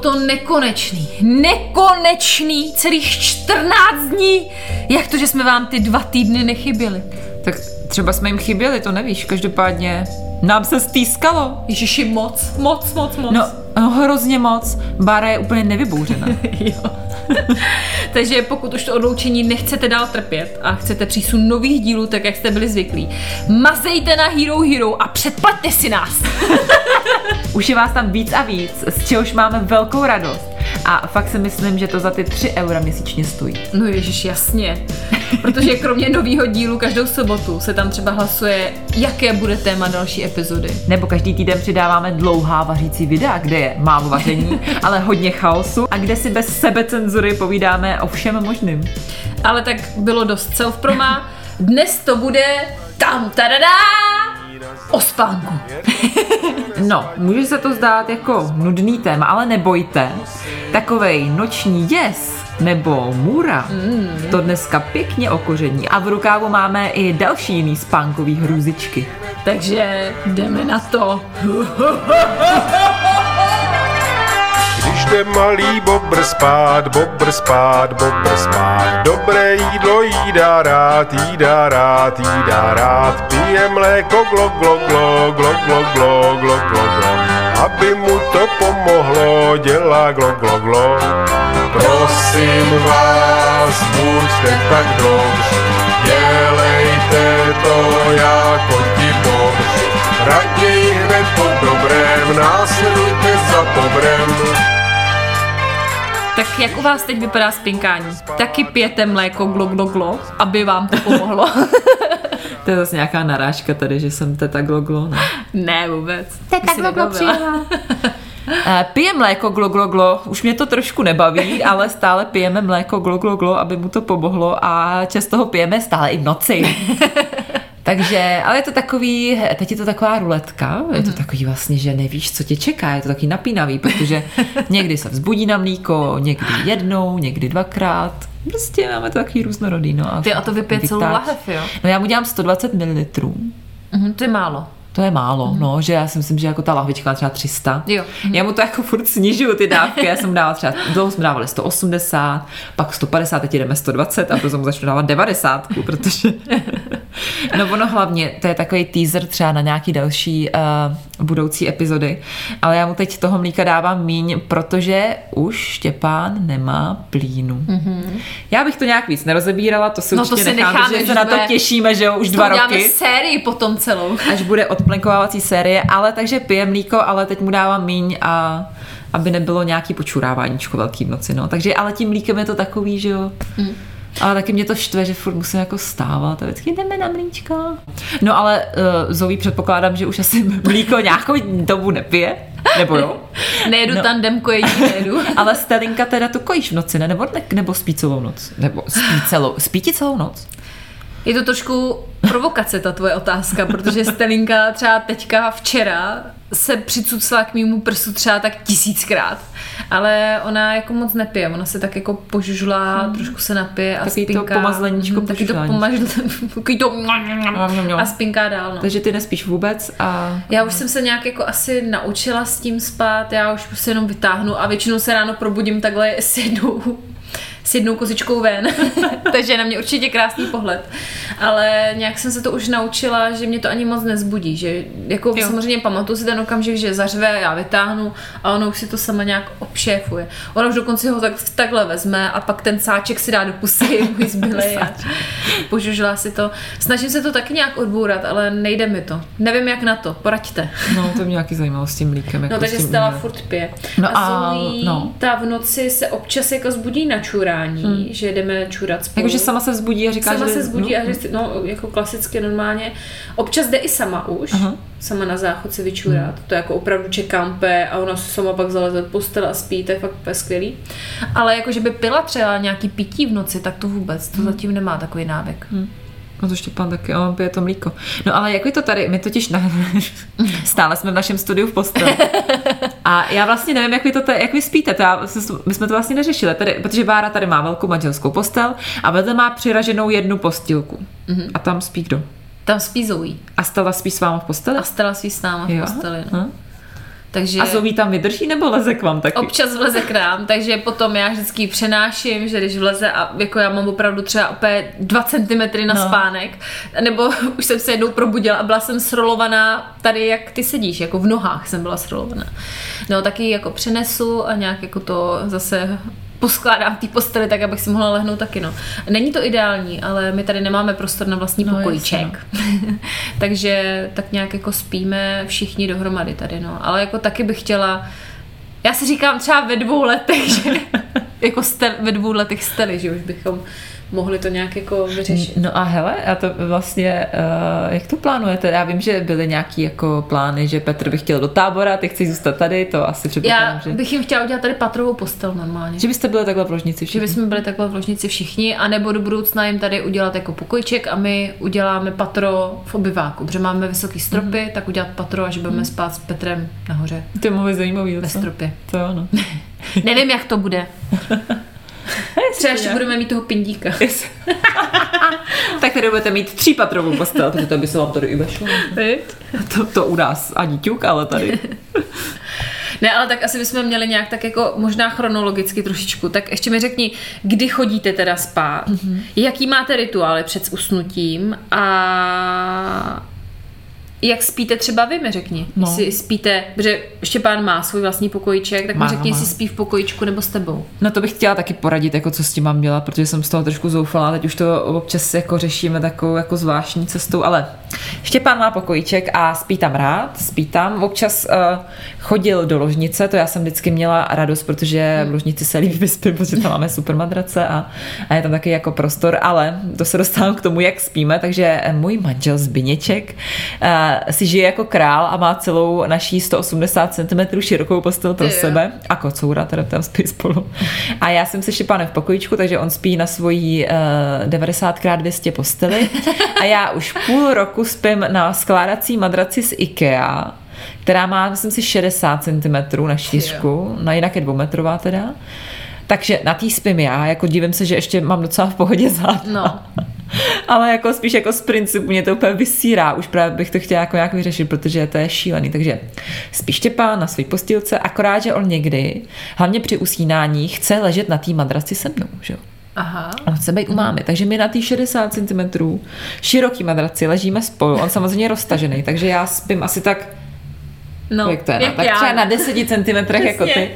Bylo to nekonečný, nekonečný, celých 14 dní. Jak to, že jsme vám ty dva týdny nechyběli? Tak třeba jsme jim chyběli, to nevíš, každopádně nám se stýskalo. Ježiši, moc, moc, moc, moc. No, no hrozně moc. Bára je úplně nevybouřená. jo. Takže pokud už to odloučení nechcete dál trpět a chcete přísun nových dílů, tak jak jste byli zvyklí, mazejte na Hero Hero a předplaťte si nás. už je vás tam víc a víc, z čehož máme velkou radost. A fakt si myslím, že to za ty 3 eura měsíčně stojí. No ježiš, jasně. Protože kromě nového dílu každou sobotu se tam třeba hlasuje, jaké bude téma další epizody. Nebo každý týden přidáváme dlouhá vařící videa, kde je málo vaření, ale hodně chaosu a kde si bez sebecenzury povídáme o všem možným. Ale tak bylo dost self-proma. Dnes to bude tam tadadá o spánku. no, může se to zdát jako nudný téma, ale nebojte. Takovej noční děs nebo můra mm. to dneska pěkně okoření a v rukávu máme i další jiný spánkový hrůzičky. Takže jdeme na to. Jde malý bobr spát, bobr spát, bobr spát. Dobré jídlo jídá rád, jídá rád, jídá rád. Pije mléko, glo, glo, glo, glo, glo, glo, glo, glo, glo. Aby mu to pomohlo, dělá glo, glo, glo. Prosím vás, buďte tak dobří, dělejte to jako ti bobři. Raději hned po dobrém, následujte za pobrem. Tak jak u vás teď vypadá spinkání? Taky pijete mléko glo, glo, glo, aby vám to pomohlo. to je zase nějaká narážka tady, že jsem teta glo, glo ne? Ne, vůbec. Teta glo, glo přijela. Pije mléko glo, glo, glo, už mě to trošku nebaví, ale stále pijeme mléko glo, glo, glo, aby mu to pomohlo a často ho pijeme stále i v noci. Takže, ale je to takový, teď je to taková ruletka, je to mhm. takový vlastně, že nevíš, co tě čeká, je to taky napínavý, protože někdy se vzbudí na mlíko, někdy jednou, někdy dvakrát, Prostě máme to takový různorodý. No, a Ty a to vypije celou lahev, jo? No já mu dělám 120 ml. Mm-hmm, to je málo. To je málo, mm. no, že já si myslím, že jako ta lahvička třeba 300. Jo. Já mu to jako furt snižuju ty dávky, já jsem dával třeba, dlouho jsme dávali 180, pak 150, teď jdeme 120 a proto mu začnu dávat 90, protože no ono hlavně, to je takový teaser třeba na nějaký další uh, budoucí epizody, ale já mu teď toho mlíka dávám míň, protože už Štěpán nemá plínu. Mm-hmm. Já bych to nějak víc nerozebírala, to si no, určitě to si nechám, necháme, že se na to těšíme, že jo, už dva roky. sérii potom celou. Až bude odplenkovávací série, ale takže pije mlíko, ale teď mu dávám míň a aby nebylo nějaký počuráváníčko velký v noci, no. Takže ale tím mlíkem je to takový, že jo. Mm ale taky mě to štve, že furt musím jako stávat a vždycky jdeme na mlíčko. No ale uh, Zoe předpokládám, že už asi mlíko nějakou dobu nepije. Nebo jo? Nejedu no. tandem kojení, nejedu. ale Stelinka teda tu kojíš v noci, ne? Nebo, ne, nebo spí celou noc? Nebo spí celou, spí ti celou noc? Je to trošku provokace ta tvoje otázka, protože Stelinka třeba teďka včera se přicucla k mýmu prsu třeba tak tisíckrát, ale ona jako moc nepije, ona se tak jako požužlá, hmm. trošku se napije a taky spinká. to pomazleníčko, hmm, taky to pomazleníčko, to a spinká dál. No. Takže ty nespíš vůbec a... Já už jsem se nějak jako asi naučila s tím spát, já už prostě jenom vytáhnu a většinou se ráno probudím takhle s jednou s jednou kozičkou ven. Takže na mě určitě krásný pohled. Ale nějak jsem se to už naučila, že mě to ani moc nezbudí. Že jako jo. samozřejmě pamatuju si ten okamžik, že zařve, já vytáhnu a ono už si to sama nějak obšéfuje. Ona už dokonce ho tak, takhle vezme a pak ten sáček si dá do pusy, můj zbylej a požužila si to. Snažím se to taky nějak odbourat, ale nejde mi to. Nevím, jak na to. Poraďte. No, to mě nějaký zajímalo s tím mlíkem. Jako no, takže Stella furt pije. No a, a no. ta v noci se občas jako zbudí na čůra čurání, hmm. že jdeme čurat spolu. Jakože sama se vzbudí a říká, sama že... se vzbudí no, a že, no, jako klasicky normálně. Občas jde i sama už. Aha sama na záchod si vyčurat. Hmm. To jako opravdu čekám úplně a ona se sama pak zaleze do postele a spí, to je fakt úplně skvělý. Ale jako, že by pila třeba nějaký pití v noci, tak to vůbec, to hmm. zatím nemá takový návyk. Hmm. No to Štěpán taky, on pije to mlíko. No ale jak je to tady, my totiž na, stále jsme v našem studiu v posteli. A já vlastně nevím, jak vy, to tady, jak vy spíte, to já, my jsme to vlastně neřešili, tady, protože Vára tady má velkou manželskou postel a vedle má přiraženou jednu postilku. Mm-hmm. A tam spí kdo? Tam spí Zoe. A Stella spí s váma v posteli? A Stella spí s náma v Jo? posteli. No. Hm? Takže A Zoe tam vydrží nebo leze k vám taky? občas vleze k nám, takže potom já vždycky přenáším, že když vleze a jako já mám opravdu třeba opět 2 cm na no. spánek, nebo už jsem se jednou probudila a byla jsem srolovaná tady, jak ty sedíš, jako v nohách jsem byla srolovaná. No taky jako přenesu a nějak jako to zase poskládám v té posteli tak, abych si mohla lehnout taky, no. Není to ideální, ale my tady nemáme prostor na vlastní No, no, pokojíček. Takže tak nějak jako spíme všichni dohromady tady, no. Ale jako taky bych chtěla já si říkám třeba ve dvou letech, že jako stel, ve dvou letech steli, že už bychom mohli to nějak jako vyřešit. No a hele, a to vlastně, uh, jak to plánujete? Já vím, že byly nějaký jako plány, že Petr by chtěl do tábora, ty chceš zůstat tady, to asi předpokládám, Já že... bych jim chtěla udělat tady patrovou postel normálně. Že byste byli takhle v ložnici Že všichni. bychom byli takhle v ložnici všichni, anebo do budoucna jim tady udělat jako pokojček a my uděláme patro v obyváku, protože máme vysoký stropy, mm. tak udělat patro a že budeme spát s Petrem nahoře To je mohli zajímavý, ve stropě. To jo, no. Nevím, jak to bude. Třeba ještě budeme mít toho pindíka. tak tady budete mít třípatrovou postel, takže to by se vám tady i vešlo. To, to u nás ani ťuk, ale tady. Ne, ale tak asi bychom měli nějak tak jako možná chronologicky trošičku. Tak ještě mi řekni, kdy chodíte teda spát, mm-hmm. jaký máte rituály před usnutím a jak spíte třeba vy, mi řekni. No. Jestli spíte, protože Štěpán má svůj vlastní pokojíček, tak Má, mi řekni, má. jestli spí v pokojíčku nebo s tebou. No to bych chtěla taky poradit, jako co s tím mám dělat, protože jsem z toho trošku zoufalá, teď už to občas jako řešíme takovou jako zvláštní cestou, ale Štěpán má pokojíček a spí tam rád, spí tam, občas uh, chodil do ložnice, to já jsem vždycky měla radost, protože v ložnici se líbí vyspím, protože tam máme super madrace a, a je tam taky jako prostor, ale to se dostávám k tomu, jak spíme, takže můj manžel Zbyněček uh, si žije jako král a má celou naší 180 cm širokou postel pro jo. sebe a kocoura, teda tam spí spolu. A já jsem se Štěpánem v pokojíčku, takže on spí na svojí uh, 90x200 posteli a já už půl roku spím na skládací madraci z IKEA, která má, myslím si, 60 cm na šířku, na jinak je dvoumetrová teda. Takže na tý spím já, jako divím se, že ještě mám docela v pohodě záda. No. Ale jako spíš jako z principu mě to úplně vysírá. Už právě bych to chtěla jako nějak vyřešit, protože to je šílený. Takže spí Štěpán na své postýlce, akorát, že on někdy, hlavně při usínání, chce ležet na té madraci se mnou. Že? jo. Aha. On chce být u mámy, takže my na té 60 cm široký madraci ležíme spolu. On samozřejmě je roztažený, takže já spím asi tak No, Kolik to je? No, jak tak já. třeba na 10 cm jako ty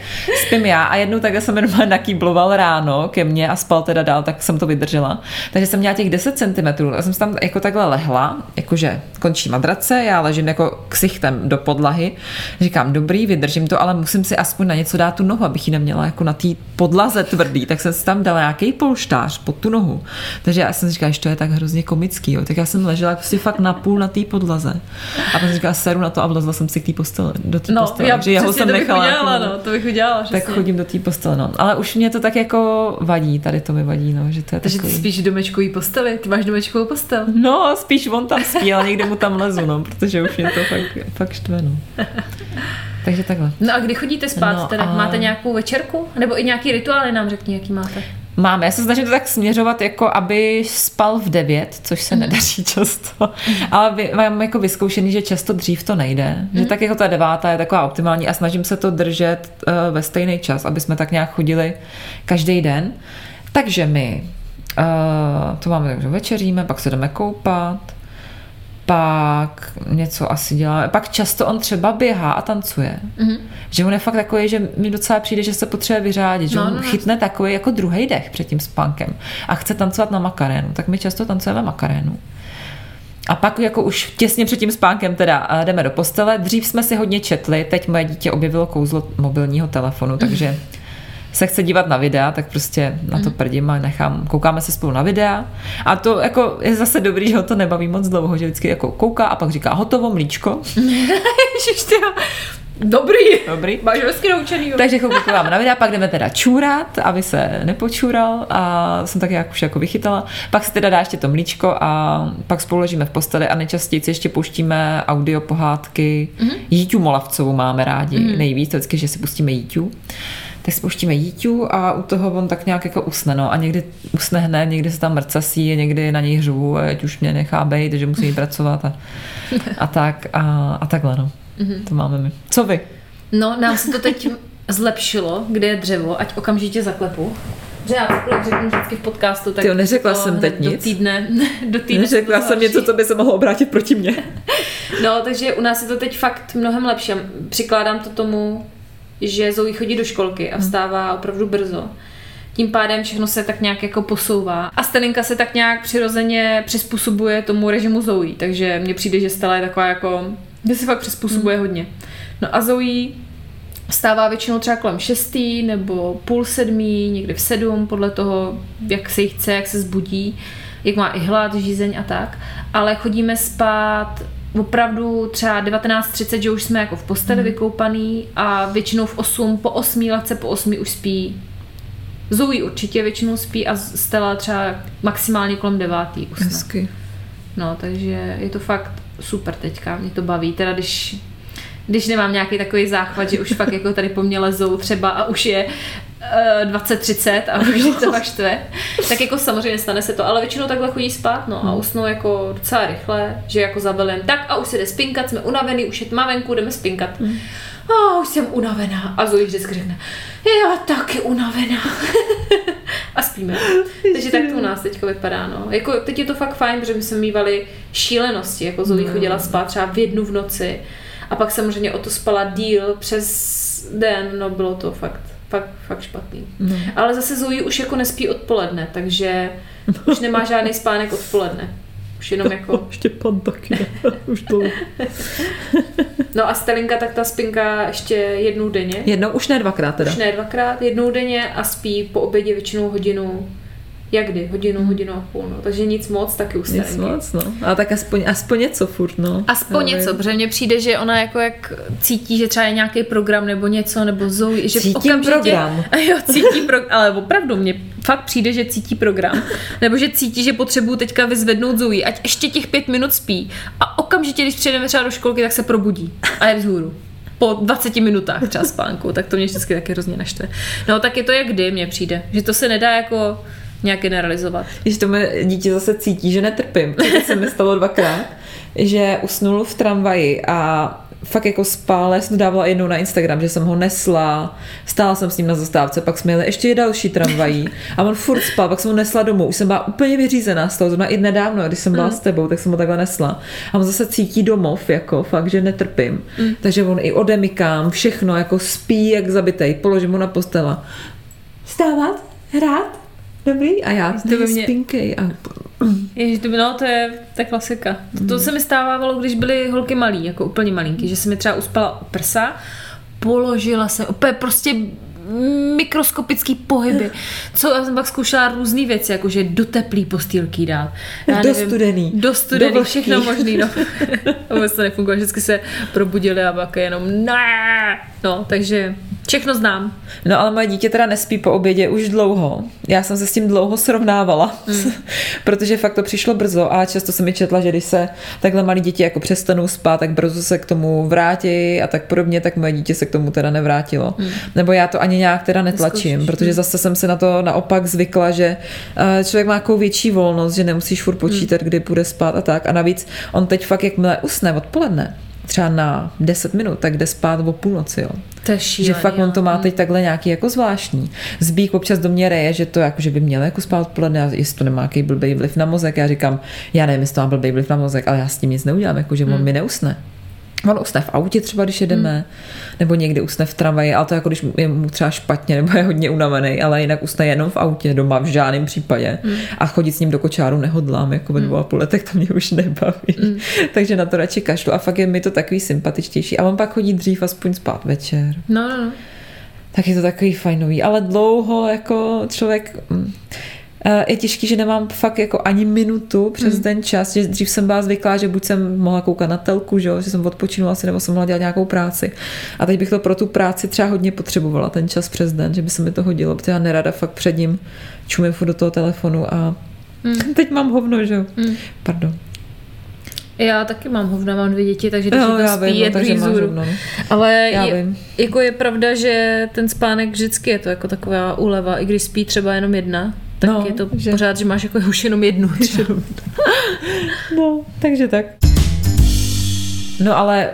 spím já a jednou takhle jsem normálně nakýbloval ráno ke mně a spal teda dál, tak jsem to vydržela. Takže jsem měla těch 10 cm a jsem tam jako takhle lehla, jakože končí madrace, já ležím jako ksichtem do podlahy. Říkám, dobrý, vydržím to, ale musím si aspoň na něco dát tu nohu, abych ji neměla jako na té podlaze tvrdý, tak jsem si tam dala nějaký polštář pod tu nohu. Takže já jsem si říkala, že to je tak hrozně komický, jo. tak já jsem ležela prostě fakt na půl na té podlaze. A pak jsem říkala, seru na to a vlezla jsem si k té postele, do té No, postele. já takže já ho jsem to bych nechala. udělala, jako- no, to bych udělala, tak přesně. chodím do té postele, no. Ale už mě to tak jako vadí, tady to mi vadí, no, že to je Takže ty takový... spíš v domečkový posteli, ty máš domečkovou postel. No, spíš on tam spí, ale někde mu tam lezu, no, protože už mě to fakt, fakt štve, no. Takže takhle. No a kdy chodíte spát No teda? a- Máte nějakou večerku? Nebo i nějaký rituály nám řekni, jaký máte. Máme, já se snažím to tak směřovat, jako aby spal v 9, což se nedaří často. Ale vy, mám jako vyzkoušený, že často dřív to nejde. Že tak jako ta devátá je taková optimální a snažím se to držet uh, ve stejný čas, aby jsme tak nějak chodili každý den. Takže my uh, to máme, takže večeříme, pak se jdeme koupat, pak něco asi dělá. Pak často on třeba běhá a tancuje. Mm-hmm. Že on je fakt takový, že mi docela přijde, že se potřebuje vyřádit, že No, on no, no. chytne takový jako druhý dech před tím spánkem a chce tancovat na makarénu. Tak my často tancujeme makarénu. A pak jako už těsně před tím spánkem teda jdeme do postele. Dřív jsme si hodně četli, teď moje dítě objevilo kouzlo mobilního telefonu, takže se chce dívat na videa, tak prostě na Mhm. to prdím a nechám, koukáme se spolu na videa. A to jako je zase dobrý, že ho to nebaví moc dlouho, že vždycky jako kouká a pak říká hotovo, mlíčko. Ježiš. Dobrý. Dobrý. Máš hezky naučený. Takže koukáme na videa, pak jdeme teda čůrat, aby se nepočůral a jsem tak jak už jako vychytala. Pak se teda dá ještě to mlíčko a pak spolu ležíme v posteli a nejčastěji si ještě pouštíme audio pohádky. Mm-hmm. Jíťu Molavcovou máme rádi mm-hmm. nejvíc, to vždycky, že si pustíme Jíťu. Tak si pouštíme Jíťu a u toho on tak nějak jako usne, no. A někdy usne hned, někdy se tam mrcasí, někdy na něj hřvu, ať už mě nechá bejt, že musí pracovat a, a tak a, a takhle, no. Mm-hmm. To máme my. Co vy? No, nám se to teď zlepšilo, kde je dřevo, ať okamžitě zaklepu. Že já takhle řeknu vždycky v podcastu, tak Tyjo, neřekla to jsem teď do nic. týdne, do týdne Neřekla to jsem něco, co by se mohlo obrátit proti mně. No, takže u nás je to teď fakt mnohem lepší. Přikládám to tomu, že Zoe chodí do školky a vstává opravdu brzo. Tím pádem všechno se tak nějak jako posouvá. A Stelinka se tak nějak přirozeně přizpůsobuje tomu režimu Zoe. Takže mně přijde, že Stella je taková jako, že se fakt přizpůsobuje hodně. No a Zoe Vstává většinou třeba kolem šestý nebo půl sedmý, někdy v sedm, podle toho, jak se jí chce, jak se zbudí, jak má i hlad, žízeň a tak. Ale chodíme spát opravdu třeba 19.30, že už jsme jako v posteli vykoupaný a většinou v 8, po 8, lehce po 8 už spí. Zoe určitě většinou spí a Stella třeba maximálně kolem 9. usne. Hezky. No, takže je to fakt super teďka, mě to baví. Teda když, když nemám nějaký takový záchvat, že už fakt jako tady po mně lezou třeba a už je uh, 20-30 a už je to štve, tak jako samozřejmě stane se to, ale většinou takhle chodí spát, no a usnou jako docela rychle, že jako zabelem, tak a už se jde spinkat, jsme unavený, už je tma venku, jdeme spinkat. A už jsem unavená. A Zoe vždycky řekne, já taky unavená. a spíme. Takže tak to u nás teďko vypadá, no. Jako, teď je to fakt fajn, protože my jsme mývali šílenosti, jako Zoe chodila spát třeba v jednu v noci a pak samozřejmě o to spala díl přes den, no bylo to fakt, fakt, fakt špatný. No. Ale zase Zoe už jako nespí odpoledne, takže už nemá žádný spánek odpoledne. Už jenom jako... Štěpan taky, ne? už to. No a Stelinka tak ta spinka ještě jednou denně. Jednou, už ne dvakrát teda. Už ne dvakrát, jednou denně a spí po obědě většinou hodinu, jak kdy, hodinu, hodinu a půl, no. Takže nic moc, taky u Nic moc, no. A tak aspoň, aspoň něco furt, no. Aspoň Ale- něco, protože mně přijde, že ona jako jak cítí, že třeba je nějaký program nebo něco, nebo Zoe, že Cítím okamžitě, program. A jo, cítí program, ale opravdu mně fakt přijde, že cítí program. Nebo že cítí, že potřebuju teďka vyzvednout Zoe, ať ještě těch pět minut spí a okamžitě, když přijdeme třeba do školky, tak se probudí a je vzhůru. Po 20 minutách třeba spánku, tak to mě vždycky taky hrozně naštve. No tak je to jak kdy, mně přijde, že to se nedá jako nějak generalizovat. Když to moje dítě zase cítí, že netrpím. To se mi stalo dvakrát, že usnul v tramvaji a fakt jako spál, já jsem to dávala jednou na Instagram, že jsem ho nesla, stála jsem s ním na zastávce, pak jsme jeli ještě je další tramvají a on furt spal, pak jsem ho nesla domů, už jsem byla úplně vyřízená z toho, zrovna i nedávno, když jsem byla Mm. s tebou, tak jsem ho takhle nesla a on zase cítí domov, jako fakt, že netrpím, Mm. takže on i odemykám, všechno, jako spí jak zabitej, položím ho na postela, stávat, hrát, dobrý, a já, To by to mě- spinkej a Ježiš, to, by- no, to je ta klasika. To, to se mi stávalo, když byly holky malý, jako úplně malinky, že se mi třeba uspala u prsa, položila se, úplně prostě mikroskopický pohyby. Co já jsem pak zkoušela různé věci, jakože do teplý postýlky dát. Já Do studený. Do studený, Do všechno možný. No. Vůbec to nefunguje, vždycky se probudili a pak jenom ne. No, takže všechno znám. No ale moje dítě teda nespí po obědě už dlouho. Já jsem se s tím dlouho srovnávala, mm. protože fakt to přišlo brzo a často se mi četla, že když se takhle malí děti jako přestanou spát, tak brzo se k tomu vrátí a tak podobně, tak moje dítě se k tomu teda nevrátilo. Mm. Nebo já to ani nějak teda netlačím, Neskoušíš, protože zase jsem si na to naopak zvykla, že eh, člověk má takovou větší volnost, že nemusíš furt počítat, kdy půjde spát a tak. A navíc on teď fakt jakmile usne odpoledne, třeba na 10 minut, tak jde spát o půlnoci, jo. To je Že šílený, fakt on to má teď takhle nějaký jako zvláštní. Zbík občas do mě reje, že to jako, že by měl jako spát odpoledne, a jestli to nemá nějaký blbý vliv na mozek. Já říkám, já nevím, jestli to má blbý vliv na mozek, ale já s tím nic neudělám, jako že Hmm. on mi neusne. On usne v autě třeba, když jedeme, Hmm. nebo někdy usne v tramvaji, ale to jako když je mu třeba špatně nebo je hodně unavený, ale jinak usne jenom v autě, doma v žádném případě. Hmm. A chodit s ním do kočáru nehodlám, jako ve dvou a půl letech, to mě už nebaví. Hmm. Takže na to radši kašlu a fakt je mi to takový sympatičtější. A on pak chodí dřív aspoň spát večer. No, no, no. tak je to takový fajnový. Ale dlouho jako člověk... mm, eh, Je těžký, že nemám fakt jako ani minutu přes Hmm. den čas, že dřív jsem byla zvyklá, že buď jsem mohla koukat na telku, že, že jsem odpočinula si, nebo jsem mohla dělat nějakou práci. A teď bych to pro tu práci třeba hodně potřebovala, ten čas přes den, že by se mi to hodilo, protože já nerada fakt před ním čumím furt do toho telefonu a teď mám hovno, že jo. Hmm. Pardon. Já taky mám hovna, mám dvě děti, takže když jedno já spí, vím, je no, takže máš hovno, no. Ale Já je, vím. jako je pravda, že ten spánek vždycky je to jako taková úleva, i když spí třeba jenom jedna, tak No, je to že- pořád, že máš jako už jenom jednu. třeba. No, takže tak. No ale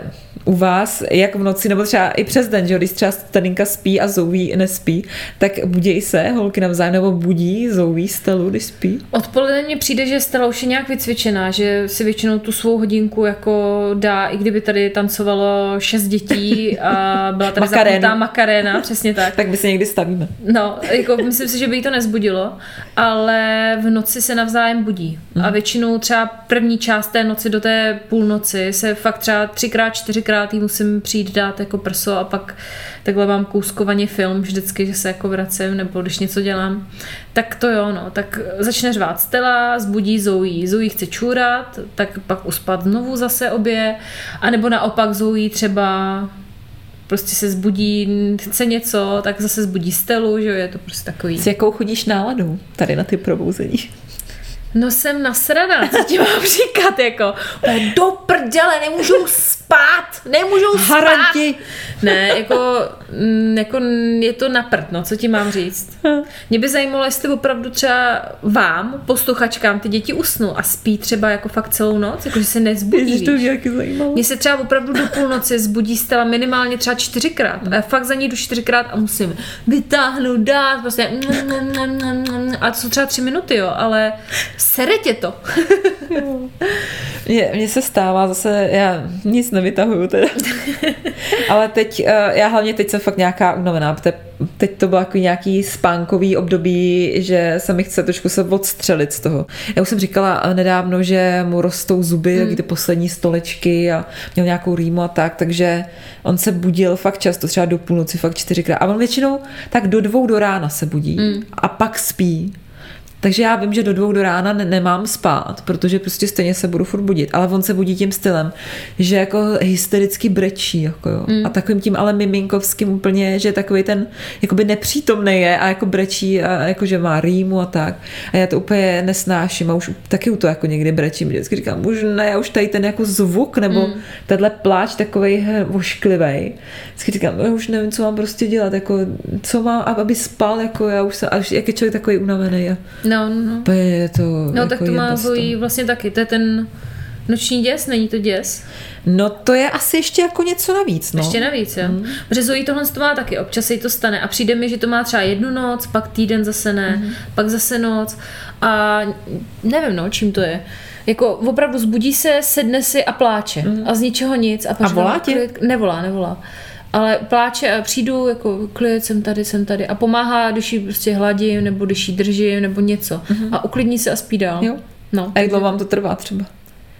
u vás, jak v noci, nebo třeba i přes den, že když třeba Staninka spí a Zouví nespí, tak budí se holky navzájem, nebo budí Zouví Stelu, když spí? Odpoledne mně přijde, že Stella už je nějak vycvičená, že si většinou tu svou hodinku jako dá, i kdyby tady tancovalo šest dětí a byla tady zapnutá makaréna, přesně tak. Tak my se někdy stavíme. No, jako myslím si, že by jí to nezbudilo, ale v noci se navzájem budí. A většinou třeba první část té noci do té půlnoci se fakt třeba třikrát, čtyřikrát jí musím přijít dát jako prso a pak takhle mám kouskovaně film vždycky, že se jako vracím nebo když něco dělám. Tak to jo, no, tak začne řvát Stella, zbudí Zoe. Zoe chce čůrat, tak pak uspat znovu zase obě, a nebo naopak Zoe třeba prostě se zbudí, chce něco, tak zase zbudí Stelu, že jo, je to prostě takový. S jakou chodíš náladou tady na ty probouzení? No jsem nasraná, co ti mám říkat, jako, "Úplně do prdele, nemůžou spát, nemůžou spát. Haranti! Ne, jako, mm, jako je to na prd, no, co ti mám říct. Mě by zajímalo, jestli opravdu třeba vám, posluchačkám, ty děti usnou a spí třeba jako fakt celou noc, jako že se nezbudí, Ježiš, to mě taky zajímalo. Mně se třeba opravdu do půlnoci zbudí Stella minimálně třeba čtyřikrát. A já fakt za ní jdu čtyřikrát a musím vytáhnout, dát, prostě a to jsou třeba tři minuty, jo, ale sere tě to. Mně, mně se stává zase, já nic nevytahuju teda. Ale teď, eh, já hlavně teď jsem fakt nějaká unavená, protože teď to bylo jako nějaký spánkový období, že se mi chce trošku se odstřelit z toho. Já už jsem říkala eh, nedávno, že mu rostou zuby, hmm. ty poslední stolečky a měl nějakou rýmu a tak, takže on se budil fakt často, třeba do půlnoci, fakt čtyřikrát. A on většinou tak do dvou do rána se budí hmm. a pak spí. Takže já vím, že do dvou do rána ne- nemám spát, protože prostě stejně se budu furt budit. Ale on se budí tím stylem, že jako hystericky brečí. Jako jo. Mm. A takovým tím ale miminkovským úplně, že takový ten jakoby nepřítomný je a jako brečí a jako že má rýmu a tak. A já to úplně nesnáším a už taky u to jako někdy brečím. Vždycky říkám, už ne, já už tady ten jako zvuk nebo mm. tenhle pláč takovej he, vošklivej. Vždycky říkám, já už nevím, co mám prostě dělat, jako co mám, aby spal, jako já už jsem, jak je člověk takový unavený. A No, no, no. úplně je to No, jako tak to má. Zoe vlastně taky, to je ten noční děs, není to děs? No to je asi ještě jako něco navíc, no. Ještě navíc, jo. Mm. Protože Zoe tohle to má taky, občas se jí to stane a přijde mi, že to má třeba jednu noc, pak týden zase ne, mm. pak zase noc a nevím, no, čím to je. Jako opravdu zbudí se, sedne si a pláče mm. a z ničeho nic. A, pak A volá klid- Nevolá, nevolá. Ale pláče a přijdu, jako klid, jsem tady, jsem tady. A pomáhá, když ji prostě hladím, nebo když ji držím, nebo něco. Mm. A uklidní se a spí dál. Jo. No, A jak dlouho vám to trvá třeba?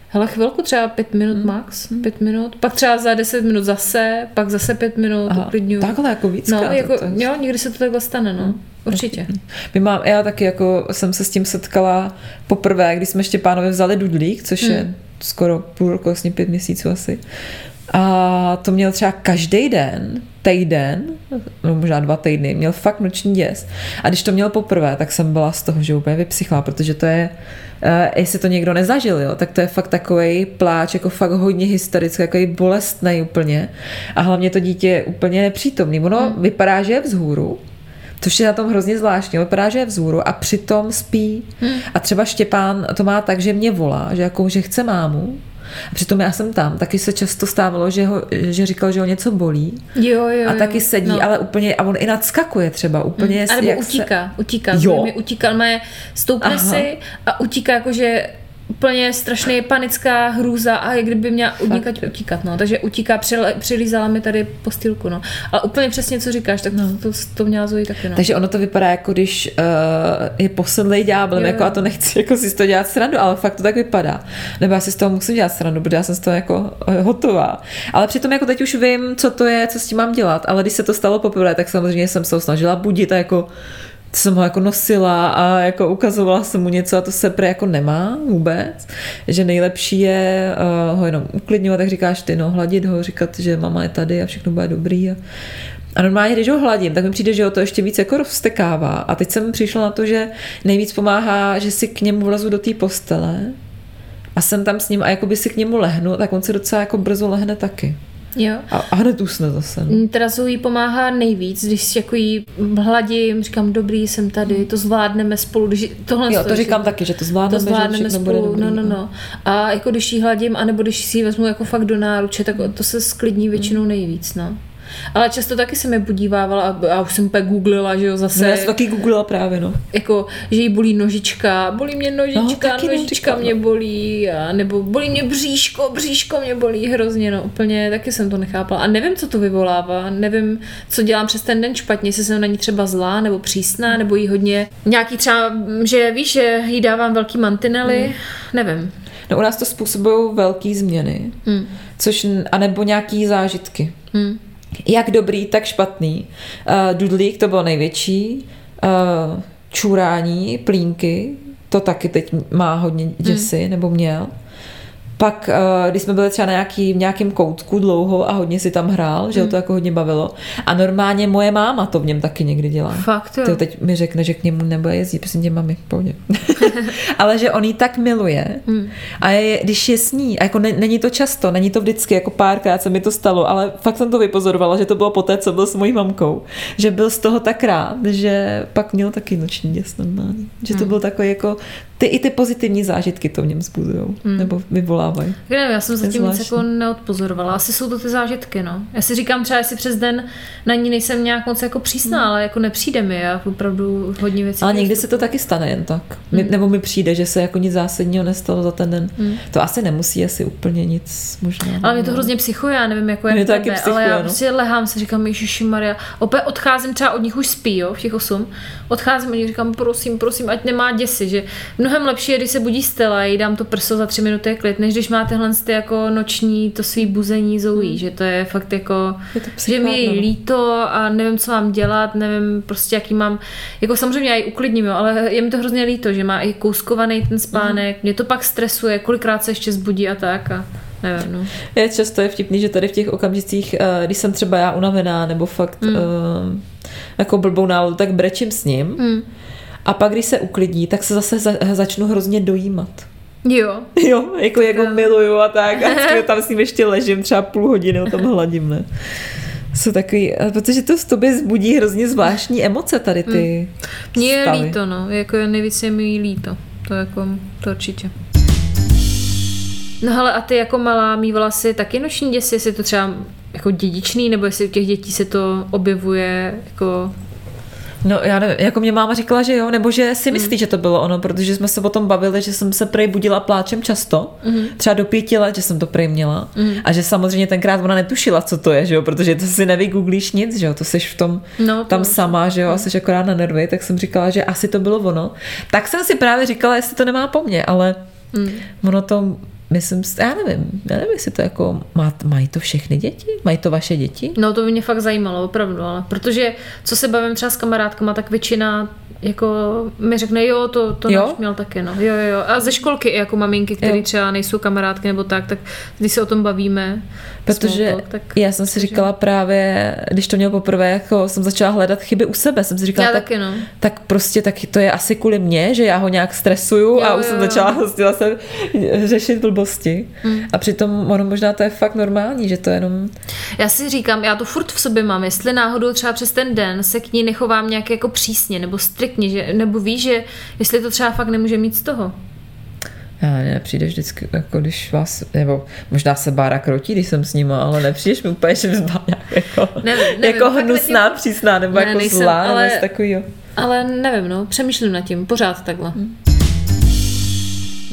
Hele, chvilku, třeba pět minut max, pět minut, pak třeba za deset minut zase, pak zase pět minut, uklidňuju. takhle jako víckrát. No, jako, to je- jo, někdy se to takhle stane, no. Určitě. My mám, já taky jako jsem se s tím setkala poprvé, když jsme Štěpánovi vzali dudlík, což Hmm. je skoro půl roku, vlastně pět měsíců asi. A to měl třeba každý den, týden, no možná dva týdny, měl fakt noční děs. A když to měl poprvé, tak jsem byla z toho, že úplně vypsychla, protože to je, uh, jestli to někdo nezažil, jo, tak to je fakt takový pláč, jako fakt hodně hysterický, takový bolestný úplně. A hlavně to dítě je úplně nepřítomný. Ono hmm. vypadá, že je vzhůru, Což je na tom hrozně zvláštní. Vypadá, že je vzhůru a přitom spí. Hmm. A třeba Štěpán to má tak, že mě volá, že jako, že chce mámu. A přitom já jsem tam. Taky se často stávalo, že, ho, že říkal, že ho něco bolí. Jo, jo, A jo. taky sedí, no. ale úplně, a on i nadskakuje třeba, úplně. A nebo utíká, utíká. Jo. Mi utíká, má stoupne Aha. si a utíká jakože úplně strašně panická hrůza a jak kdyby měla unikat, utíkat, no. Takže utíká, přilízala mi tady postýlku, no. Ale úplně přesně, co říkáš, tak no. to, to měla Zoe taky, no. Takže ono to vypadá jako když uh, je posedlej ďáblem, Jo, jako a to nechci jako si z toho dělat srandu, ale fakt to tak vypadá. Nebo já si z toho musím dělat srandu, protože já jsem z toho jako eh, hotová. Ale přitom jako teď už vím, co to je, co s tím mám dělat, ale když se to stalo poprvé, tak samozřejmě jsem se ho snažila budit a jako jsem ho jako nosila a jako ukazovala jsem mu něco a to se pre jako nemá vůbec, že nejlepší je uh, ho jenom uklidňovat, tak říkáš ty, no hladit ho, říkat, že mama je tady a všechno bude dobrý a a normálně, když ho hladím, tak mi přijde, že ho to ještě víc jako roztekává. A teď jsem přišla na to, že nejvíc pomáhá, že si k němu vlezu do té postele a jsem tam s ním a jakoby si k němu lehnu, tak on se docela jako brzo lehne taky. Jo. A, a hned usne zase. no. Mm, Teda Zoe pomáhá nejvíc, když si jako jí hladím, říkám, dobrý, jsem tady, to zvládneme spolu. Když tohle Jo, to říkám taky, že to zvládneme, to zvládneme že bude spolu, dobrý, no, no, no. A jako když jí hladím, anebo když si ji vezmu jako fakt do náruče, tak to se sklidní většinou nejvíc, no. Ale často taky se mi podívávala a, a už jsem úplně googlila, že jo, zase. No, já jsem taky googlila právě, no. jako, že jí bolí nožička, bolí mě nožička, No, no, no, nožička říkám, mě bolí, a, nebo bolí mě bříško, bříško mě bolí hrozně, no úplně, taky jsem to nechápala. A nevím, co to vyvolává, nevím, co dělám přes ten den špatně, jestli jsem na ní třeba zlá, nebo přísná, nebo jí hodně, nějaký třeba, že víš, že jí dávám velký mantinely, Hmm. nevím. No u nás to způsobují velké změny, Hmm. což, anebo nějaký zážitky. Hmm. Jak dobrý, tak špatný. Uh, dudlík to bylo největší. Uh, čurání, plínky, to taky teď má hodně děsy, hmm. nebo měl. Pak, uh, když jsme byli třeba na nějaký, v nějakém koutku dlouho a hodně si tam hrál, že ho to jako hodně bavilo. A normálně moje máma to v něm taky někdy dělá. Fakt, jo. To teď mi řekne, že k němu nebude jezdit, prosím tě, mami, pohodě. Ale že on jí tak miluje Hmm. a je, když je s ní, a jako ne, není to často, není to vždycky, jako párkrát se mi to stalo, ale fakt jsem to vypozorovala, že to bylo poté, co byl s mojí mamkou, že byl z toho tak rád, že pak měl taky noční děs normálně. Že to byl takový jako, ty i ty pozitivní zážitky to v něm způsobují, nebo vyvolávají. Nevím, já jsem zatím nic jako neodpozorovala. Asi jsou to ty zážitky, no. Já si říkám třeba, jestli přes den na ní nejsem nějak moc jako přísná, ale jako nepřijde mi. Já opravdu hodně věcí. Ale někdy se to taky stane jen tak. Hmm. Nebo mi přijde, že se jako nic zásadního nestalo za ten den. To asi nemusí asi úplně nic možná. Ale mě to hrozně psychuje, já nevím, jako jak to taky tebe, ale já no. prostě lehám si, říkám, Ježiši Maria. Opět odcházím třeba od nich už spí, jo, v těch osm. Odcházím od nich, říkám, prosím, prosím, ať nemá děsi, že mnohem lepší je, když se budí Stella, jí dám to prso za tři minuty klid, než když má tyhle ty jako noční, to svý buzení zoulí, že to je fakt jako, Hmm. Je to že mi je líto a nevím, co mám dělat, nevím prostě, jaký mám, jako samozřejmě já ji uklidním, jo, ale je mi to hrozně líto, že má i kouskovaný ten spánek, mě to pak stresuje, kolikrát se ještě zbudí a tak a nevím, no. Je často je vtipný, že tady v těch okamžicích, eh, když jsem třeba já unavená, nebo fakt Hmm. mm. jako blbou náladu, tak brečím s ním. Mm. A pak, když se uklidní, tak se zase za, začnu hrozně dojímat. Jo, Jo, jako jak ho miluju a tak. A tam s ním ještě ležím, třeba půl hodiny ho tam hladím, ne? Jsou takový, eh, protože to v tobě zbudí hrozně zvláštní emoce tady ty mně je stavy. líto, no, jako je nejvíc je mi líto, to jako, to určitě. No hele, a ty jako malá mývala si taky noční děsi, jestli je to třeba jako dědičný, nebo jestli u těch dětí se to objevuje jako... No já nevím, jako mě máma říkala, že jo, nebo že si myslí, že to bylo ono, protože jsme se o tom bavili, že jsem se prej budila pláčem často, třeba do pěti let, že jsem to prej měla. A že samozřejmě tenkrát ona netušila, co to je, že jo, protože to si nevygooglíš nic, že jo, to jsi v tom No, to tam už. sama, že jo, a jsi akorát na nervy, tak jsem říkala, že asi to bylo ono. Tak jsem si právě říkala, jestli to nemá po mně, ale ono to, myslím, já nevím, já nevím, jestli to jako, má, mají to všechny děti? Mají to vaše děti? No to by mě fakt zajímalo, opravdu, ale protože co se bavím třeba s kamarádkama, tak většina jako mi řekne, jo, to, to Jo? náš měl také, no. Jo, jo, jo. A ze školky jako maminky, které třeba nejsou kamarádky nebo tak, tak když se o tom bavíme, Protože talk, tak já jsem si říkala právě, když to měl poprvé, jako jsem začala hledat chyby u sebe, jsem si říkala, Já tak, taky, no. tak prostě tak to je asi kvůli mně, že já ho nějak stresuju a Jo, už jsem jo, začala jo. prostě zase řešit blbosti. Hmm. A přitom ono možná to je fakt normální, že to je jenom... Já si říkám, já to furt v sobě mám, jestli náhodou třeba přes ten den se k ní nechovám nějak jako přísně nebo striktně, že, nebo víš, že jestli to třeba fakt nemůže mít z toho. Já ne, přijdeš vždycky, jako když vás, nebo možná se Bára krotí, když jsem s nima, ale nepřijdeš mi úplně, že byla nějak jako, Nevím, nevím, jako hnusná, nevím. přísná, nebo Ne, jako nejsem, zlá, ale- nebo takovýho. Ale nevím, no, přemýšlím nad tím, pořád takhle.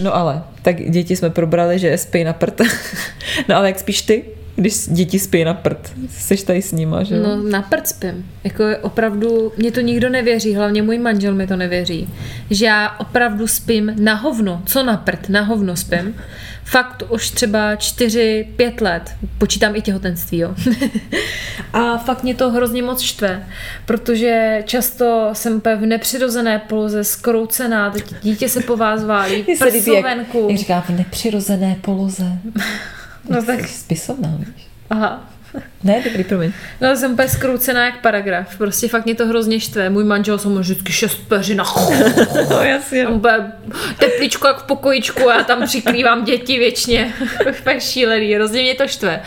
No ale, tak děti jsme probrali, že spí na prd. no ale jak spíš ty, když děti spí na prd? Jsi tady s nima, že? No na prd spím. Jako je opravdu, mě to nikdo nevěří, hlavně můj manžel mi to nevěří, že já opravdu spím na hovno. Co na prd? Na hovno spím. Fakt už třeba 4-5 let. Počítám i těhotenství, jo. A fakt mě to hrozně moc štve, protože často jsem v nepřirozené poloze, skroucená, teď dítě se po vás válí, líbí, jak, jak říká, v nepřirozené poloze. No tak, Spisovná, víš? aha. Ne, dobrý, promiň. No, jsem úplně skroucená jak paragraf. Prostě fakt mě to hrozně štve. Můj manžel jsem vždycky šest peřin a No jasně. Bude tepličko jak v pokojičku a já tam přikrývám děti věčně. Fakt šílený, hrozně mě to štve.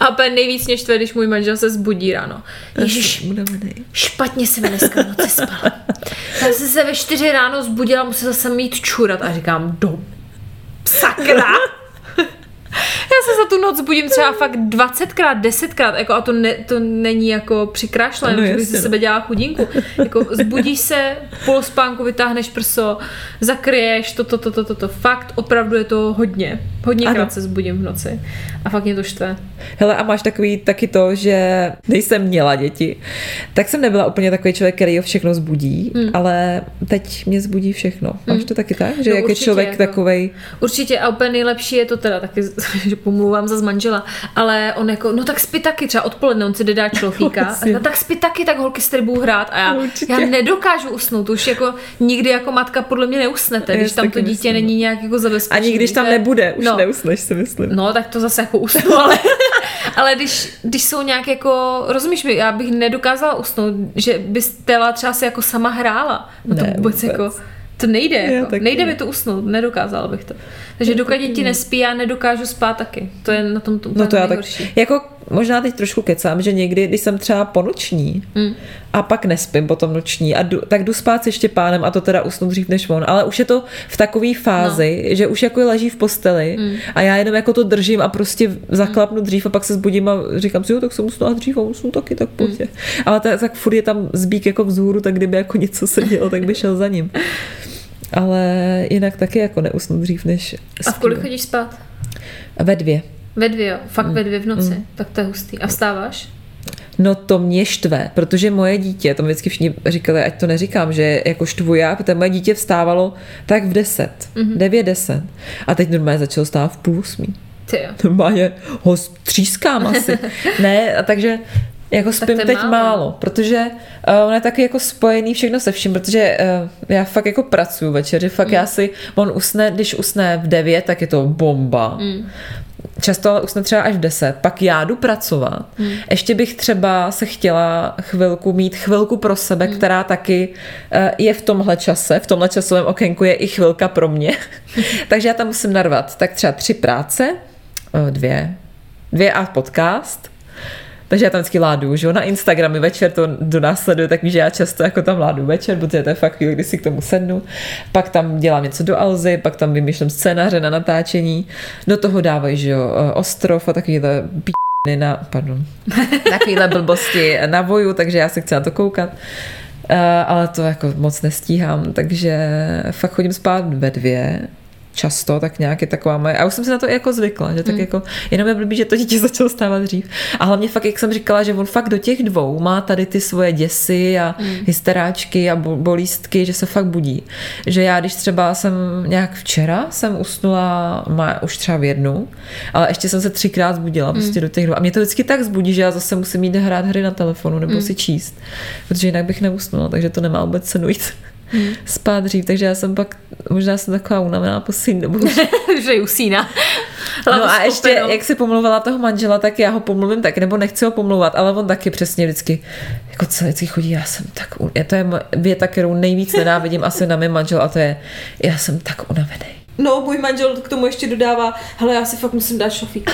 A úplně nejvíc mě štve, když můj manžel se zbudí ráno. Ježiš, špatně jsem dneska v noci spala. Já jsem se ve čtyři ráno zbudila, musela jsem mít čurat a říkám, do sakra. Já se za tu noc budím třeba fakt 20krát, 10krát, jako a to, ne, to není jako přikrášlené, No že bych no. sebe dělala chudinku. Jako zbudíš se, v polospánku vytáhneš prso, zakryješ, to, to, to, to, to, to. Fakt, opravdu je to hodně. Hodněkrát Ano. se zbudím v noci. A fakt mě to štve. Hele, a máš takový taky to, že když jsem měla děti, tak jsem nebyla úplně takový člověk, který ho všechno zbudí, mm. ale teď mě zbudí všechno. Máš to taky tak? Že No jak je určitě, člověk jako. takovej, Určitě a úplně nejlepší je to teda taky, že pomluvám za manžela, ale on jako, no tak spí taky, třeba odpoledne on si jde dát člofíka, a Jasně. no tak spí taky, tak holky s budou hrát a já, Určitě. já nedokážu usnout, už jako nikdy jako matka podle mě neusnete, když tam to dítě myslím, není nějak jako zabezpečené. ani když tam nebude, už no. neusneš si myslím. No, tak to zase jako usnu, ale, ale když, když jsou nějak jako, rozumíš mi, já bych nedokázala usnout, že by Stella třeba si jako sama hrála. No to Ne, vůbec, vůbec. jako, to nejde, jako, nejde ne. mi to usnout, nedokázala bych to. Takže dokud děti nespí, já nedokážu spát taky. To je na tom to, No to já tak, nejhorší. jako možná teď trošku kecám, že někdy, když jsem třeba po noční mm. a pak nespím potom noční, a jdu, tak jdu spát se Štěpánem a to teda usnu dřív než on, ale už je to v takové fázi, no. že už jako leží v posteli mm. a já jenom jako to držím a prostě zaklapnu dřív a pak se zbudím a říkám si, jo, tak jsem usnula dřív a usnu taky, tak pojď. Mm. Ale tak, tak furt je tam zbík jako vzhůru, tak kdyby jako něco se dělo, tak by šel za ním. Ale jinak taky jako neusnu dřív než A v kolik chodíš spát? Ve dvě. Ve dvě, jo. Fakt Mm. ve dvě v noci. Tak to je hustý. A vstáváš? No to mě štve, protože moje dítě, to mi vždycky všichni říkali, ať to neříkám, že jako štvu já, protože moje dítě vstávalo tak v 10, Mhm. mm-hmm. 9, 10. A teď normálně začalo stávat v půl osmí. Ty jo. Normálně ho třískám asi. ne, a takže jako spím teď málo. málo, protože uh, on je taky jako spojený všechno se vším, protože uh, já fakt jako pracuji večer, že fakt mm. já si, on usne, když usne v 9, tak je to bomba. Mm. Často ale usne třeba až v 10, pak já jdu pracovat. Mm. Ještě bych třeba se chtěla chvilku mít chvilku pro sebe, mm. která taky uh, je v tomhle čase, v tomhle časovém okénku je i chvilka pro mě. Takže já tam musím narvat tak třeba tři práce, eh, dvě, dvě a podcast. Takže já tam vždycky ládu, že jo, na Instagramy večer to do nás sleduje, tak víš, že já často jako tam ládu večer, protože to je fakt chvíli, kdy si k tomu sednu. Pak tam dělám něco do Alzy, pak tam vymýšlím scénáře na natáčení. Do toho dávají, že jo, eh, ostrov a takovýhle p***ny na, pardon, takovýhle blbosti na voju, takže já se chci na to koukat. Uh, ale to jako moc nestíhám, takže fakt chodím spát ve dvě, často, tak nějak je taková moje, a už jsem si na to i jako zvykla, že tak Hmm. jako, jenom je blbý, že to dítě začalo stávat dřív. A hlavně fakt, jak jsem říkala, že on fakt do těch dvou má tady ty svoje děsy a Hmm. hysteráčky a bo- bolístky, že se fakt budí. Že já, když třeba jsem nějak včera jsem usnula, má už třeba v jednu, ale ještě jsem se třikrát zbudila prostě do těch dvou. A mě to vždycky tak zbudí, že já zase musím jít hrát hry na telefonu nebo si číst, protože jinak bych neusnula, takže to nemá vůbec cenu jít spát dřív, takže já jsem pak, možná jsem taková unavená poslední dobu. že usíná. No a ještě, jak si pomluvala toho manžela, tak já ho pomluvím tak, nebo nechci ho pomlouvat, ale on taky přesně vždycky, jako co vždycky chodí, já jsem tak, u- to je věta, kterou nejvíc nenávidím asi na mém manžel a to je, já jsem tak unavený. No, můj manžel k tomu ještě dodává, hele, já si fakt musím dát šofík.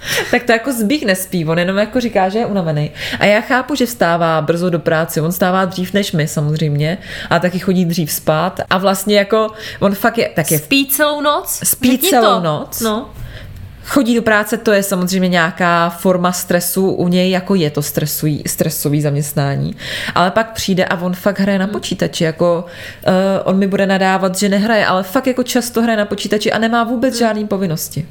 Tak to jako zbík nespí, on jenom jako říká, že je unavený. A já chápu, že vstává brzo do práce, on stává dřív než my samozřejmě, a taky chodí dřív spát a vlastně jako, on fakt je, tak je Spí celou noc? Spí Řekni celou to. noc? No. Chodí do práce, to je samozřejmě nějaká forma stresu u něj, jako je to stresují, stresový zaměstnání. Ale pak přijde a on fakt hraje na Hmm. počítači, jako uh, on mi bude nadávat, že nehraje, ale fakt jako často hraje na počítači a nemá vůbec Hmm. žádný povinnosti.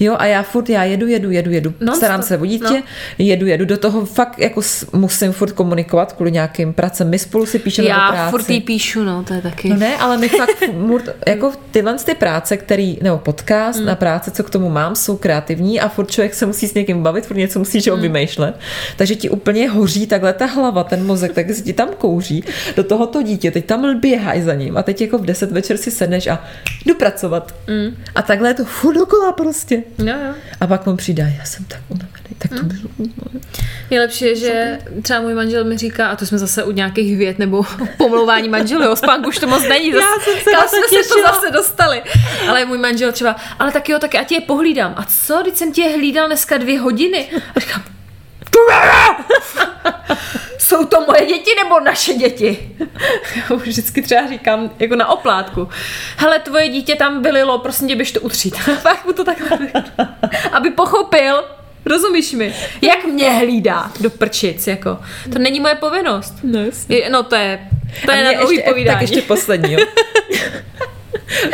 Jo, a já furt, já jedu, jedu, jedu, jedu, Non-stop. starám se o dítě, No. jedu, jedu, do toho fakt jako musím furt komunikovat kvůli nějakým pracem. My spolu si píšeme o Já práci. furt jí píšu, no, to je taky. No ne, ale my fakt furt, jako tyhle ty práce, který, nebo podcast Mm. na práce, co k tomu mám, jsou kreativní a furt člověk se musí s někým bavit, furt něco musí že Mm. vymýšlet. Takže ti úplně hoří takhle ta hlava, ten mozek, tak si ti tam kouří do tohoto dítě, teď tam běhají za ním a teď jako v 10 večer si sedneš a jdu pracovat. Mm. A takhle je to furt dokola prostě. Jo, jo. A pak on přijde, já jsem tak unavený, tak Mm. to bylo. Nejlepší je, že třeba můj manžel mi říká, a to jsme zase u nějakých věd nebo pomlouvání manželů, o spánku už to moc není. Zase, Já jsem se kam to jsme se to zase dostali. Ale můj manžel třeba, ale tak jo, tak já tě je pohlídám. A co, když jsem tě je hlídal dneska dvě hodiny? A říkám, jsou to moje děti nebo naše děti? Já už vždycky třeba říkám jako na oplátku. Hele, tvoje dítě tam vylilo, prosím tě, běž to utřít. Pak mu to takhle. Aby pochopil, rozumíš mi, jak mě hlídá do prčic, jako. To není moje povinnost. No. Je, no to je, to je na mě ještě, povídání. Tak ještě poslední, jo.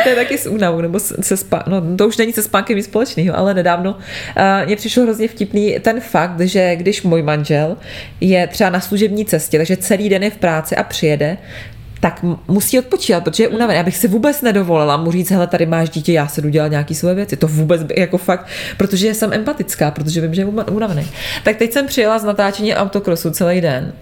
to je taky s únavou, nebo se, spá, no to už není se spánkem nic společného, ale nedávno uh, mně přišlo hrozně vtipný ten fakt, že když můj manžel je třeba na služební cestě, takže celý den je v práci a přijede, tak musí odpočívat, protože je unavený. Já bych si vůbec nedovolila mu říct, hele, tady máš dítě, já se jdu dělat nějaký své věci. To vůbec by, jako fakt, protože jsem empatická, protože vím, že je unavený. Tak teď jsem přijela z natáčení autokrosu celý den.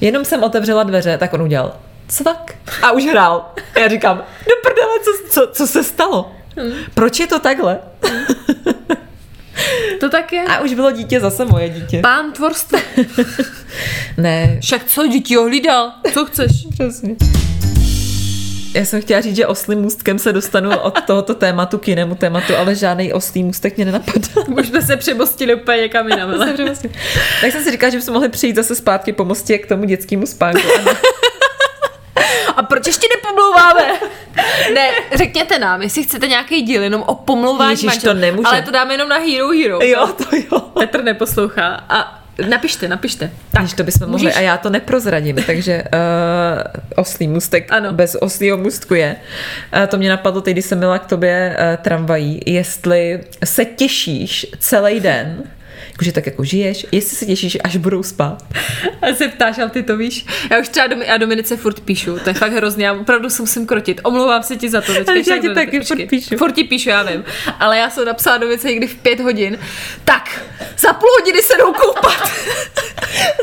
Jenom jsem otevřela dveře, tak on udělal cvak a už hrál. A já říkám, do prdele, co, co, co se stalo? Proč je to takhle? To tak je. A už bylo dítě zase moje dítě. Pán tvorstva. Ne, Však co, dítě ho hlídal? Co chceš? Přesně. Já jsem chtěla říct, že oslým můstkem se dostanu od tohoto tématu k jinému tématu, ale žádný oslý můstek mě nenapadá. Už jsme se přemostili úplně někam jinam. tak jsem si říkala, že bychom mohli přijít zase zpátky po mostě k tomu dětskému spánku. A proč ještě nepomlouváme? Ne, řekněte nám, jestli chcete nějaký díl jenom o pomlouvání Ježiš, manželů. to nemůže. Ale to dáme jenom na Hero Hero. jo, to jo. Petr neposlouchá. A napište, napište. Tak, Když to bychom mohli, můžeš- a já to neprozradím, takže uh, oslý můstek Ano. bez oslího můstku je. Uh, to mě napadlo teď, když jsem měla k tobě uh, tramvají, jestli se těšíš celý den, jakože tak jako žiješ, jestli se těšíš, až budou spát. A se ptáš, ale ty to víš. Já už třeba Domi- a Dominice furt píšu, to je fakt hrozně, já opravdu se musím krotit. Omlouvám se ti za to. Teďka, já ti taky počkej. furt píšu. Furt ti píšu, já vím. Ale já jsem napsala Dominice někdy v pět hodin. Tak, za půl hodiny se jdou koupat.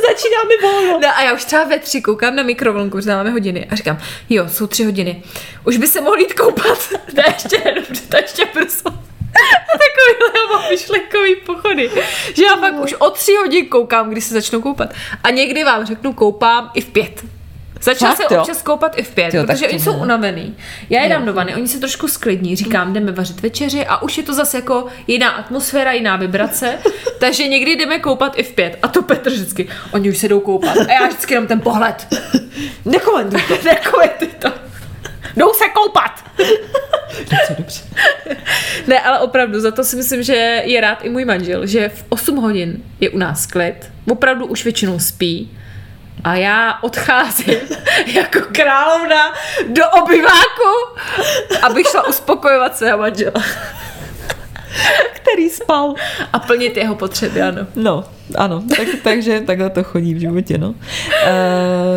Začíná mi volno. No a já už třeba ve tři koukám na mikrovlnku, že máme hodiny a říkám, jo, jsou tři hodiny. Už by se mohli jít koupat. Ne, ještě dobře, to ještě brzo. Takovýhle myšlenkový pochody. Že já fakt už o tři hodin koukám, když se začnu koupat. A někdy vám řeknu, koupám i v pět. Začala Fakt, se jo? občas koupat i v pět, Jo, protože to oni jsou unavený. Já je dám do vany, oni se trošku sklidní, říkám, jdeme vařit večeři a už je to zase jako jiná atmosféra, jiná vibrace, takže někdy jdeme koupat i v pět. A to Petr vždycky, oni už se jdou koupat. A já vždycky jenom ten pohled. Nekomentuj to. Nekomentuj to. Jdou se koupat. Dobře, dobře. Ne, ale opravdu, za to si myslím, že je rád i můj manžel, že v 8 hodin je u nás klid, opravdu už většinou spí a já odcházím jako královna do obyváku, abych šla uspokojovat svého manžela Který spal. a plnit jeho potřeby, ano. No, ano, tak, takže takhle to chodí v životě, no. Uh,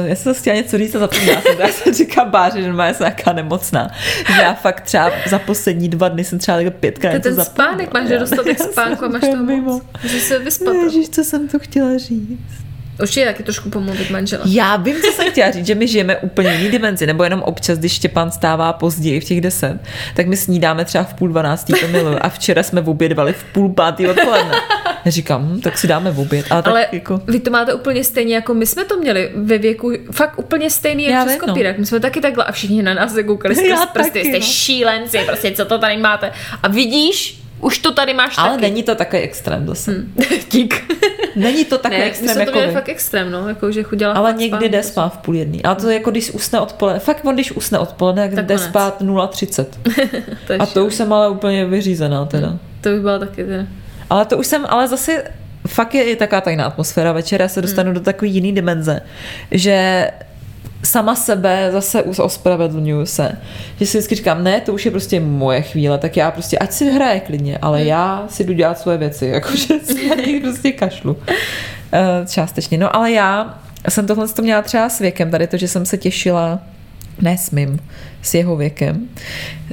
já jsem chtěla něco říct a zapomněla jsem, to. já jsem říkala Báře, že má jsem nějaká nemocná. Že já fakt třeba za poslední dva dny jsem třeba takhle pětkrát To něco ten spánek, máš dostatek Já jsem spánku a máš mimo. moc. Můžeš se vyspat. Ježíš, co jsem to chtěla říct? Určitě taky trošku pomluvit manžela. Já vím, co jsem chtěla říct, že my žijeme úplně jiný dimenzi, nebo jenom občas, když Štěpán stává později v těch deset, tak my snídáme třeba v půl dvanáctý to miluju. A včera jsme obědvali v půl pátý odpoledne. Já říkám, hm, tak si dáme oběd. Ale, Ale tak jako... vy to máte úplně stejně, jako my jsme to měli ve věku, fakt úplně stejný Já jak přes vím, no. My jsme taky takhle a všichni na nás koukali skrz prsty, taky, jste no. šílenci, prostě co to tady máte. A vidíš, už to tady máš Ale taky. není to takový extrém zase. Dík. Není to takový Ne, extrém jsme to jako měli fakt extrém, no, jako že chodila Ale někdy spát. jde spát v půl jedný. Ale to je jako když usne odpoledne. Fakt on když usne odpoledne, tak Tak jde konec. spát 0,30. To je A to už jsem ale úplně vyřízená teda. To by byla taky ten. Ale to už jsem, ale zase fakt je i taková tajná atmosféra večera, se dostanu hmm. do takové jiný dimenze, že sama sebe zase ospravedlňuju se. Že si vždycky říkám, ne, to už je prostě moje chvíle, tak já prostě, ať si hraje klidně, ale Hmm. já si jdu dělat svoje věci, jakože si na něj prostě kašlu. Eh, Částečně. No ale já jsem tohle to měla třeba s věkem, tady to, že jsem se těšila ne s mým, s jeho věkem,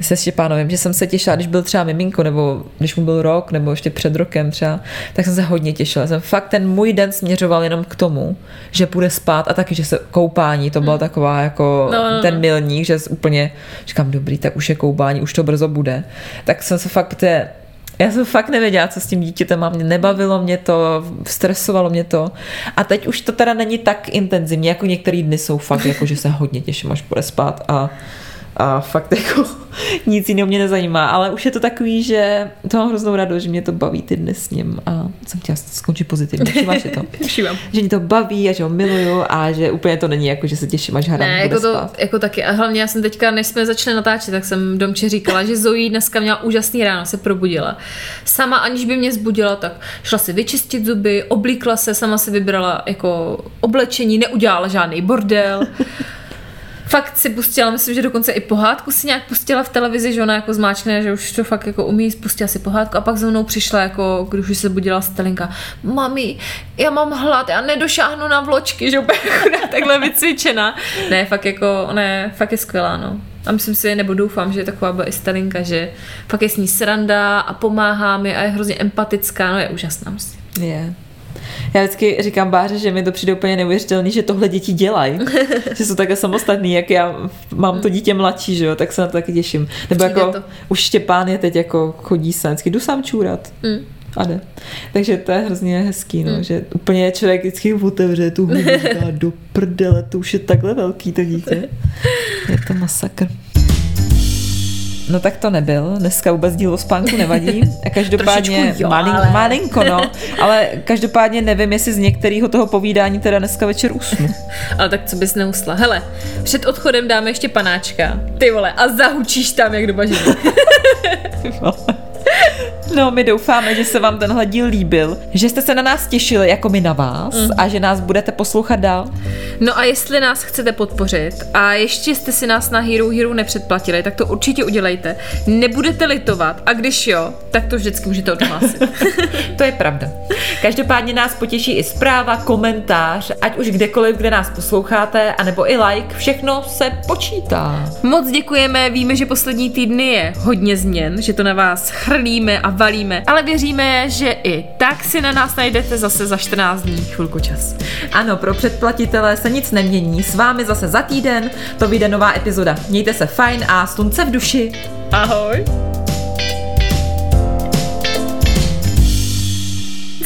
se Štěpánovým, že jsem se těšila, když byl třeba miminko, nebo když mu byl rok, nebo ještě před rokem třeba, tak jsem se hodně těšila. Jsem fakt ten můj den směřoval jenom k tomu, že půjde spát a taky, že se koupání, to byla taková jako No, no, no. ten milník, že úplně říkám, dobrý, tak už je koupání, už to brzo bude. Tak jsem se fakt, protože já jsem fakt nevěděla, co s tím dítětem mám. Mě nebavilo mě to, stresovalo mě to. A teď už to teda není tak intenzivní, jako některé dny jsou fakt, jako že se hodně těším, až bude spát a, a fakt jako nic jiného mě nezajímá. Ale už je to takový, že to mám hroznou radost, že mě to baví ty dny s ním a jsem chtěla skončit pozitivně. Všimáš si to? Všímám. Že mě to baví a že ho miluju a že úplně to není jako, že se těším, až hra Ne, jako to, spát. jako taky. A hlavně já jsem teďka, než jsme začali natáčet, tak jsem Domče říkala, že Zoe dneska měla úžasný ráno, se probudila. Sama, aniž by mě zbudila, tak šla si vyčistit zuby, oblíkla se, sama si vybrala jako oblečení, neudělala žádný bordel. Fakt si pustila, myslím, že dokonce i pohádku si nějak pustila v televizi, že ona jako zmáčkne, že už to fakt jako umí, spustila si pohádku a pak za mnou přišla, jako když už se budila Stelinka, mami, já mám hlad, já nedošáhnu na vločky, že úplně chudá, takhle vycvičená. Ne, fakt jako, je, fakt je skvělá, no. A myslím si, nebo doufám, že je taková byla i Stelinka, že fakt je s ní sranda a pomáhá mi a je hrozně empatická, no je úžasná, myslím. Je. Já vždycky říkám Báře, že mi to přijde úplně neuvěřitelný, že tohle děti dělají. že jsou takhle samostatný, jak já mám to dítě mladší, že jo, tak se na to taky těším. Nebo Přijde jako to. už Štěpán je teď jako chodí sám, vždycky jdu sám čůrat. Mm. A jde. Takže to je hrozně hezký, no, že úplně člověk vždycky otevře tu hubu, říká, do prdele, to už je takhle velký to dítě. Je to masakr. No tak to nebyl, dneska vůbec dílo spánku nevadí. A každopádně jo, malin, ale- malinko, no. Ale každopádně nevím, jestli z některého toho povídání teda dneska večer usnu. Ale tak co bys neusla? Hele, před odchodem dáme ještě panáčka. Ty vole, a zahučíš tam jak do bažiny. No, my doufáme, že se vám tenhle díl líbil, že jste se na nás těšili, jako my na vás, Mhm. a že nás budete poslouchat dál. No a jestli nás chcete podpořit a ještě jste si nás na Hero Hero nepředplatili, tak to určitě udělejte. Nebudete litovat a když jo, tak to vždycky můžete odhlásit. To je pravda. Každopádně nás potěší i zpráva, komentář, ať už kdekoliv, kde nás posloucháte, anebo i like, všechno se počítá. Moc děkujeme, víme, že poslední týdny je hodně změn, že to na vás chrlíme a valíme, ale věříme, že i tak si na nás najdete zase za 14 dní chvilku čas. Ano, pro předplatitele se nic nemění, s vámi zase za týden, to vyjde nová epizoda. Mějte se fajn a slunce v duši. Ahoj!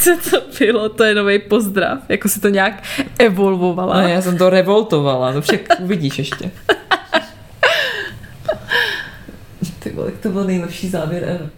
Co to bylo? To je nový pozdrav. Jako si to nějak evolvovala. No, já jsem to revoltovala, no však uvidíš ještě. Ty vole, to byl nejlepší závěr ever.